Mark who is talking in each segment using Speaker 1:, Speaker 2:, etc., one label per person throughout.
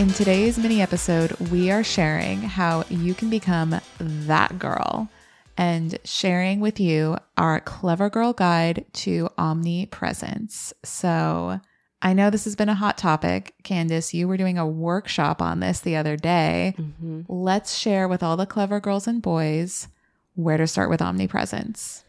Speaker 1: In today's mini episode, we are sharing how you can become that girl and sharing with you our clever girl guide to omnipresence. So, I know this has been a hot topic. Candice, you were doing a workshop on this the other day. Mm-hmm. Let's share with all the clever girls and boys where to start with omnipresence.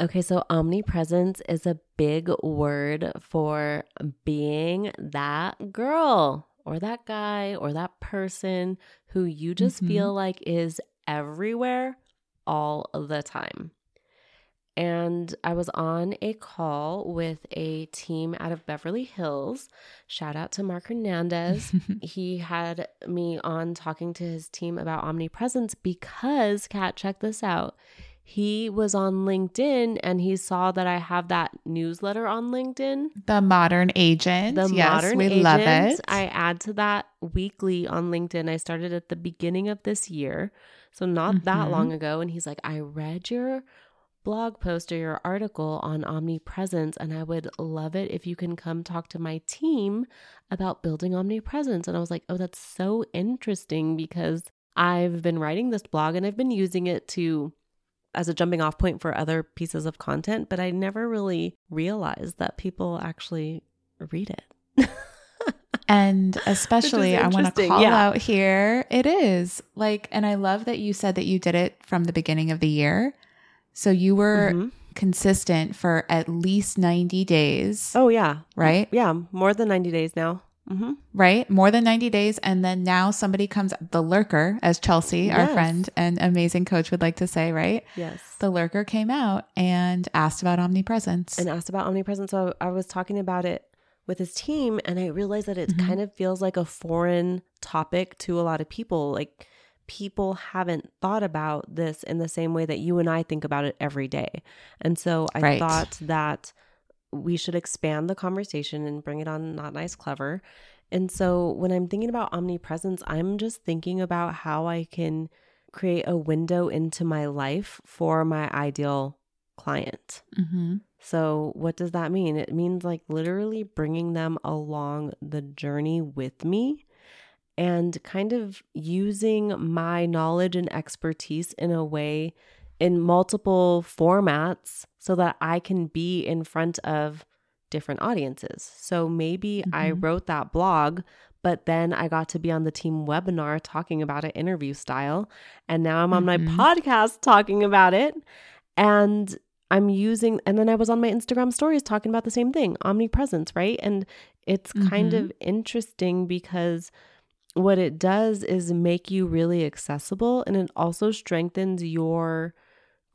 Speaker 2: Okay, so omnipresence is a big word for being that girl or that guy or that person who you just mm-hmm. feel like is everywhere all the time. And I was on a call with a team out of Beverly Hills. Shout out to Mark Hernandez. he had me on talking to his team about omnipresence because, Kat, check this out he was on LinkedIn and he saw that I have that newsletter on LinkedIn.
Speaker 1: The Modern Agent.
Speaker 2: The
Speaker 1: yes,
Speaker 2: Modern
Speaker 1: we
Speaker 2: Agent.
Speaker 1: love it.
Speaker 2: I add to that weekly on LinkedIn. I started at the beginning of this year, so not mm-hmm. that long ago. And he's like, I read your blog post or your article on omnipresence, and I would love it if you can come talk to my team about building omnipresence. And I was like, oh, that's so interesting because I've been writing this blog and I've been using it to as a jumping off point for other pieces of content, but I never really realized that people actually read it.
Speaker 1: and especially I want to call yeah. out here it is like and I love that you said that you did it from the beginning of the year. So you were mm-hmm. consistent for at least 90 days.
Speaker 2: Oh yeah.
Speaker 1: Right?
Speaker 2: Yeah, more than 90 days now.
Speaker 1: Mm-hmm. Right? More than 90 days. And then now somebody comes, the lurker, as Chelsea, yes. our friend and amazing coach, would like to say, right?
Speaker 2: Yes.
Speaker 1: The lurker came out and asked about omnipresence.
Speaker 2: And asked about omnipresence. So I was talking about it with his team, and I realized that it mm-hmm. kind of feels like a foreign topic to a lot of people. Like, people haven't thought about this in the same way that you and I think about it every day. And so I right. thought that we should expand the conversation and bring it on not nice clever. And so when i'm thinking about omnipresence i'm just thinking about how i can create a window into my life for my ideal client. Mm-hmm. so what does that mean? It means like literally bringing them along the journey with me and kind of using my knowledge and expertise in a way in multiple formats so that I can be in front of different audiences. So maybe mm-hmm. I wrote that blog, but then I got to be on the team webinar talking about it interview style. And now I'm on mm-hmm. my podcast talking about it. And I'm using, and then I was on my Instagram stories talking about the same thing omnipresence, right? And it's mm-hmm. kind of interesting because what it does is make you really accessible and it also strengthens your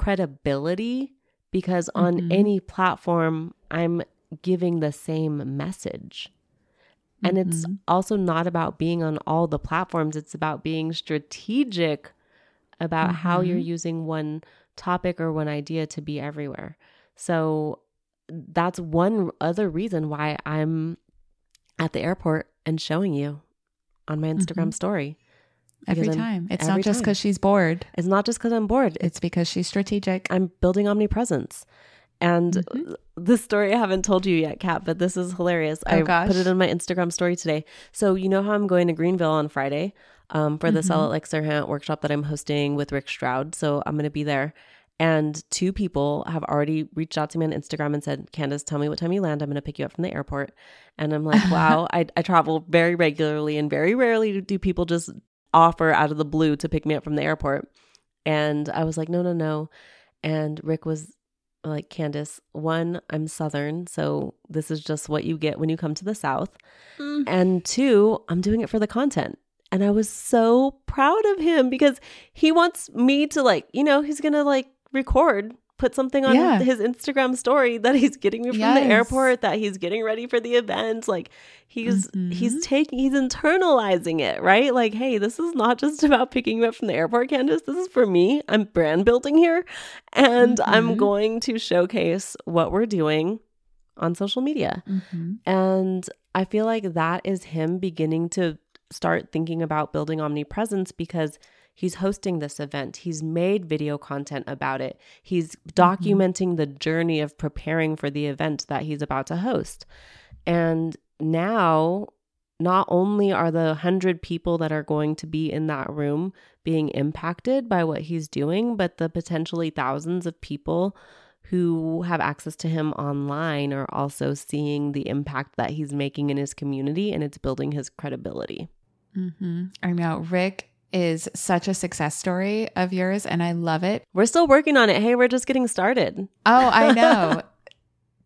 Speaker 2: credibility because on mm-hmm. any platform, I'm giving the same message. And mm-hmm. it's also not about being on all the platforms, it's about being strategic about mm-hmm. how you're using one topic or one idea to be everywhere. So that's one other reason why I'm at the airport and showing you on my Instagram mm-hmm. story.
Speaker 1: Every time. It's every not just because she's bored.
Speaker 2: It's not just because I'm bored.
Speaker 1: It's because she's strategic.
Speaker 2: I'm building omnipresence. And mm-hmm. this story I haven't told you yet, Kat, but this is hilarious. Oh, I gosh. put it in my Instagram story today. So you know how I'm going to Greenville on Friday um, for the mm-hmm. Sell It Like Serhant workshop that I'm hosting with Rick Stroud. So I'm going to be there. And two people have already reached out to me on Instagram and said, Candice, tell me what time you land. I'm going to pick you up from the airport. And I'm like, wow, I, I travel very regularly and very rarely do people just offer out of the blue to pick me up from the airport. And I was like, no, no, no. And Rick was like, Candice, one, I'm Southern. So this is just what you get when you come to the South. Mm. And two, I'm doing it for the content. And I was so proud of him because he wants me to, like, you know, he's going to like record put something on
Speaker 1: Yeah.
Speaker 2: his Instagram story that he's getting me from
Speaker 1: Yes.
Speaker 2: the airport, that he's getting ready for the event. Like he's
Speaker 1: Mhm.
Speaker 2: he's taking he's internalizing it, right? Like, hey, this is not just about picking you up from the airport, Candice. This is for me. I'm brand building here. And I'm
Speaker 1: Mhm.
Speaker 2: going to showcase what we're doing on social media.
Speaker 1: Mhm.
Speaker 2: And I feel like that is him beginning to start thinking about building omnipresence because he's hosting this event. He's made video content about it. He's documenting the journey of preparing for the event that he's about to host. And now, not only are the 100 people that are going to be in that room being impacted by what he's doing, but the potentially thousands of people who have access to him online are also seeing the impact that he's making in his community and it's building his credibility.
Speaker 1: hmm I know. Rick is such a success story of yours, and I love it.
Speaker 2: We're still working on it. Hey, we're just getting started.
Speaker 1: Oh, I know.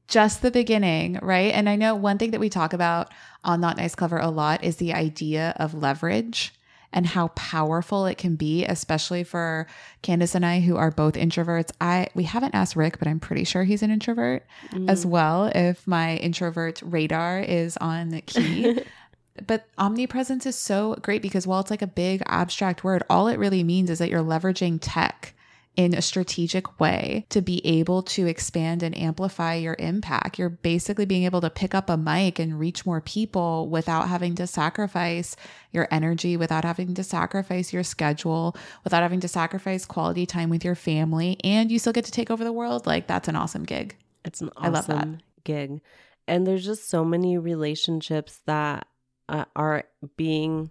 Speaker 1: Just the beginning, right? And I know one thing that we talk about on Not Nice Clever a lot is the idea of leverage and how powerful it can be, especially for Candice and I, who are both introverts. I we haven't asked Rick, but I'm pretty sure he's an introvert as mm. well. If my introvert radar is on the key. but omnipresence is so great because while it's like a big abstract word, all it really means is that you're leveraging tech in a strategic way to be able to expand and amplify your impact. You're basically being able to pick up a mic and reach more people without having to sacrifice your energy, without having to sacrifice your schedule, without having to sacrifice quality time with your family, and you still get to take over the world. Like that's an awesome gig.
Speaker 2: It's an
Speaker 1: I love that.
Speaker 2: awesome gig. And there's just so many relationships that uh, are being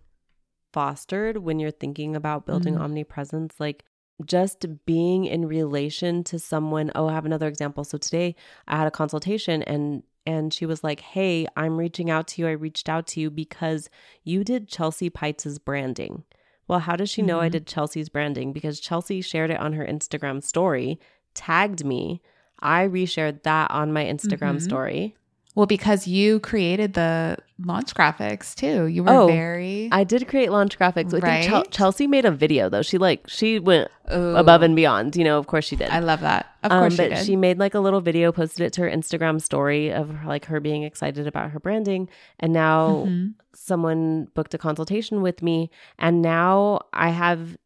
Speaker 2: fostered when you're thinking about building
Speaker 1: Mhm.
Speaker 2: omnipresence. Like just being in relation to someone. Oh, I have another example. So today I had a consultation and and she was like, "Hey, I'm reaching out to you. I reached out to you because you did Chelsea Pites' branding." Well, how does she know I
Speaker 1: Mhm.
Speaker 2: did Chelsea's branding? Because Chelsea shared it on her Instagram story, tagged me. I reshared that on my Instagram
Speaker 1: Mhm.
Speaker 2: story.
Speaker 1: Well, because you created the launch graphics too. You were
Speaker 2: Oh,
Speaker 1: very
Speaker 2: I did create launch graphics. I think Chel-
Speaker 1: Right?
Speaker 2: Chelsea made a video though. She like she went
Speaker 1: Ooh,
Speaker 2: above and beyond. You know, of course she did.
Speaker 1: I love that. Of
Speaker 2: Um,
Speaker 1: course,
Speaker 2: but
Speaker 1: she did.
Speaker 2: she made like a little video, posted it to her Instagram story of like her being excited about her branding, and now
Speaker 1: Mhm.
Speaker 2: someone booked a consultation with me, and now I have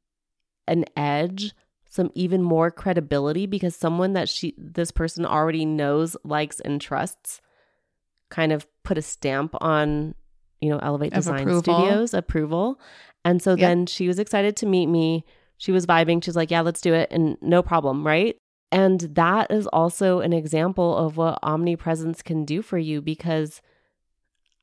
Speaker 2: an edge, some even more credibility because someone that she this person already knows, likes, and trusts, kind of put a stamp on, you know, Elevate
Speaker 1: Of
Speaker 2: Design
Speaker 1: approval.
Speaker 2: Studios approval, and so
Speaker 1: Yep.
Speaker 2: then she was excited to meet me. She was vibing. She's like, "Yeah, let's do it," and no problem, right? And that is also an example of what omnipresence can do for you because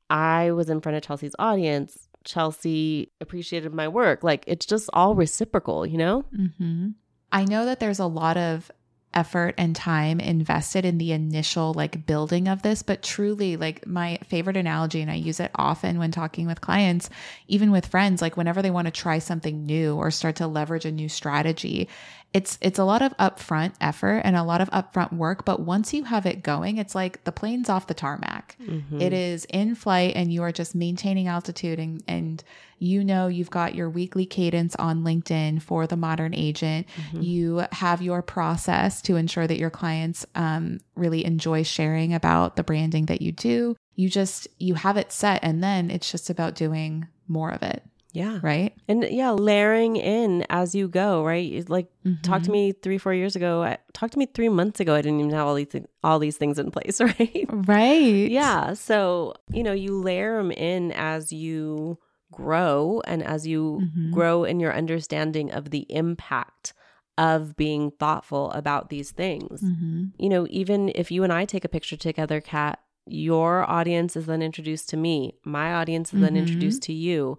Speaker 2: I was in front of Chelsea's audience. Chelsea appreciated my work. Like it's just all reciprocal, you know?
Speaker 1: hmm I know that there's a lot of effort and time invested in the initial like building of this, but truly, like my favorite analogy, and I use it often when talking with clients, even with friends, like whenever they want to try something new or start to leverage a new strategy, it's it's a lot of upfront effort and a lot of upfront work. But once you have it going, it's like the plane's off the tarmac.
Speaker 2: Mhm.
Speaker 1: It is in flight and you are just maintaining altitude and, and you know you've got your weekly cadence on LinkedIn for the modern agent.
Speaker 2: Mhm.
Speaker 1: You have your process to ensure that your clients um, really enjoy sharing about the branding that you do. You just you have it set and then it's just about doing more of it,
Speaker 2: Yeah.
Speaker 1: right?
Speaker 2: And yeah, layering in as you go, right? Like talk to
Speaker 1: Mhm.
Speaker 2: me 3 4 years ago. I, talk to me 3 months ago. I didn't even have all these thi- all these things in place, right?
Speaker 1: Right.
Speaker 2: Yeah. So, you know, you layer them in as you grow and as you
Speaker 1: Mhm.
Speaker 2: grow in your understanding of the impact of being thoughtful about these things.
Speaker 1: hmm
Speaker 2: You know, even if you and I take a picture together, Kat, your audience is then introduced to me. My audience is then
Speaker 1: Mhm.
Speaker 2: introduced to you.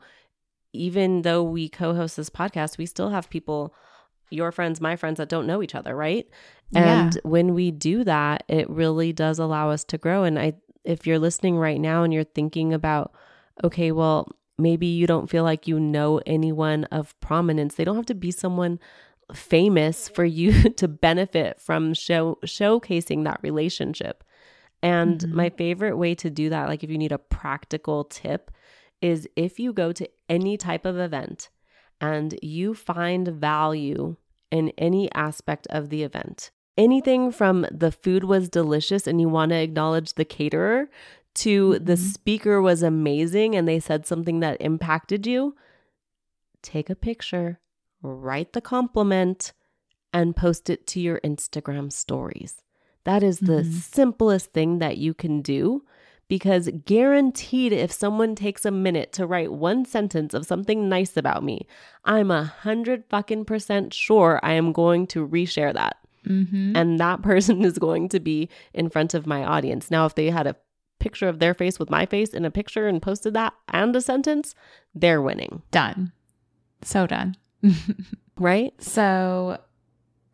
Speaker 2: Even though we co host this podcast, we still have people, your friends, my friends, that don't know each other, right? And
Speaker 1: Yeah.
Speaker 2: when we do that, it really does allow us to grow. And I, if you're listening right now and you're thinking about, okay, well, maybe you don't feel like you know anyone of prominence, they don't have to be someone famous for you to benefit from show showcasing that relationship. And
Speaker 1: Mhm.
Speaker 2: my favorite way to do that, like if you need a practical tip, is if you go to any type of event and you find value in any aspect of the event, anything from the food was delicious and you want to acknowledge the caterer to mm-hmm. the speaker was amazing and they said something that impacted you, take a picture, write the compliment, and post it to your Instagram stories. That is the mm-hmm. simplest thing that you can do because guaranteed if someone takes a minute to write one sentence of something nice about me, I'm a hundred fucking percent sure I am going to reshare that. Mm-hmm. And that person is going to be in front of my audience. Now, if they had a picture of their face with my face in a picture and posted that and a sentence, they're winning.
Speaker 1: Done. So done.
Speaker 2: right?
Speaker 1: So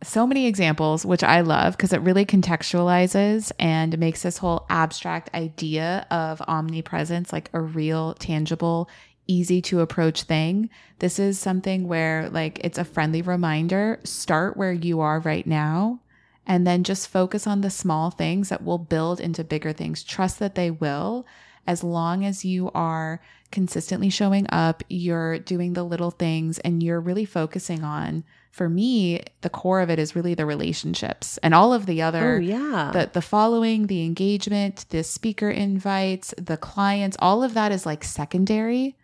Speaker 1: so many examples, which I love because it really contextualizes and makes this whole abstract idea of omnipresence like a real, tangible, easy to approach thing. This is something where, like, it's a friendly reminder start where you are right now and then just focus on the small things that will build into bigger things. Trust that they will as long as you are consistently showing up, you're doing the little things and you're really focusing on for me, the core of it is really the relationships and all of the other,
Speaker 2: oh, yeah.
Speaker 1: the, the following, the engagement, the speaker invites, the clients, all of that is like secondary,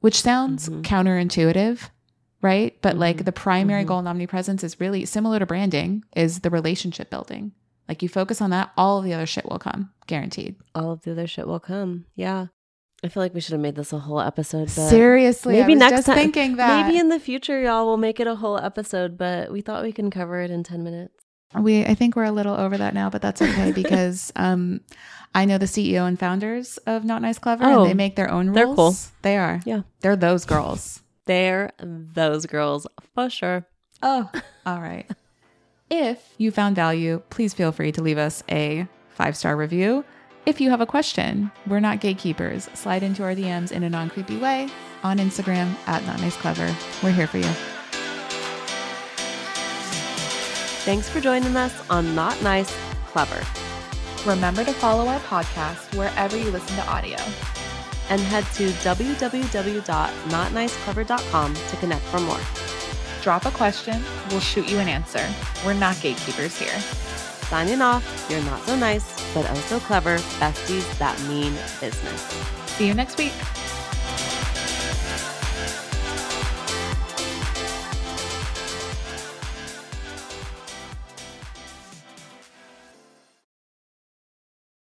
Speaker 1: which sounds mm-hmm. counterintuitive, right? But mm-hmm. like the primary mm-hmm. goal in omnipresence is really similar to branding is the relationship building. Like you focus on that, all of the other shit will come, guaranteed.
Speaker 2: All of the other shit will come. Yeah. I feel like we should have made this a whole episode. But
Speaker 1: Seriously, maybe next time. Thinking that
Speaker 2: maybe in the future, y'all will make it a whole episode. But we thought we can cover it in ten minutes.
Speaker 1: We, I think we're a little over that now, but that's okay because um, I know the CEO and founders of Not Nice Clever, oh, and they make their own rules.
Speaker 2: They're cool.
Speaker 1: They are.
Speaker 2: Yeah,
Speaker 1: they're those girls.
Speaker 2: they're those girls for sure.
Speaker 1: Oh, all right. if you found value, please feel free to leave us a five star review. If you have a question, we're not gatekeepers. Slide into our DMs in a non creepy way on Instagram at Not Nice Clever. We're here for you.
Speaker 2: Thanks for joining us on Not Nice Clever.
Speaker 1: Remember to follow our podcast wherever you listen to audio.
Speaker 2: And head to www.notniceclever.com to connect for more.
Speaker 1: Drop a question, we'll shoot you an answer. We're not gatekeepers here.
Speaker 2: Signing off, you're not so nice, but oh so clever besties that mean business.
Speaker 1: See you next week.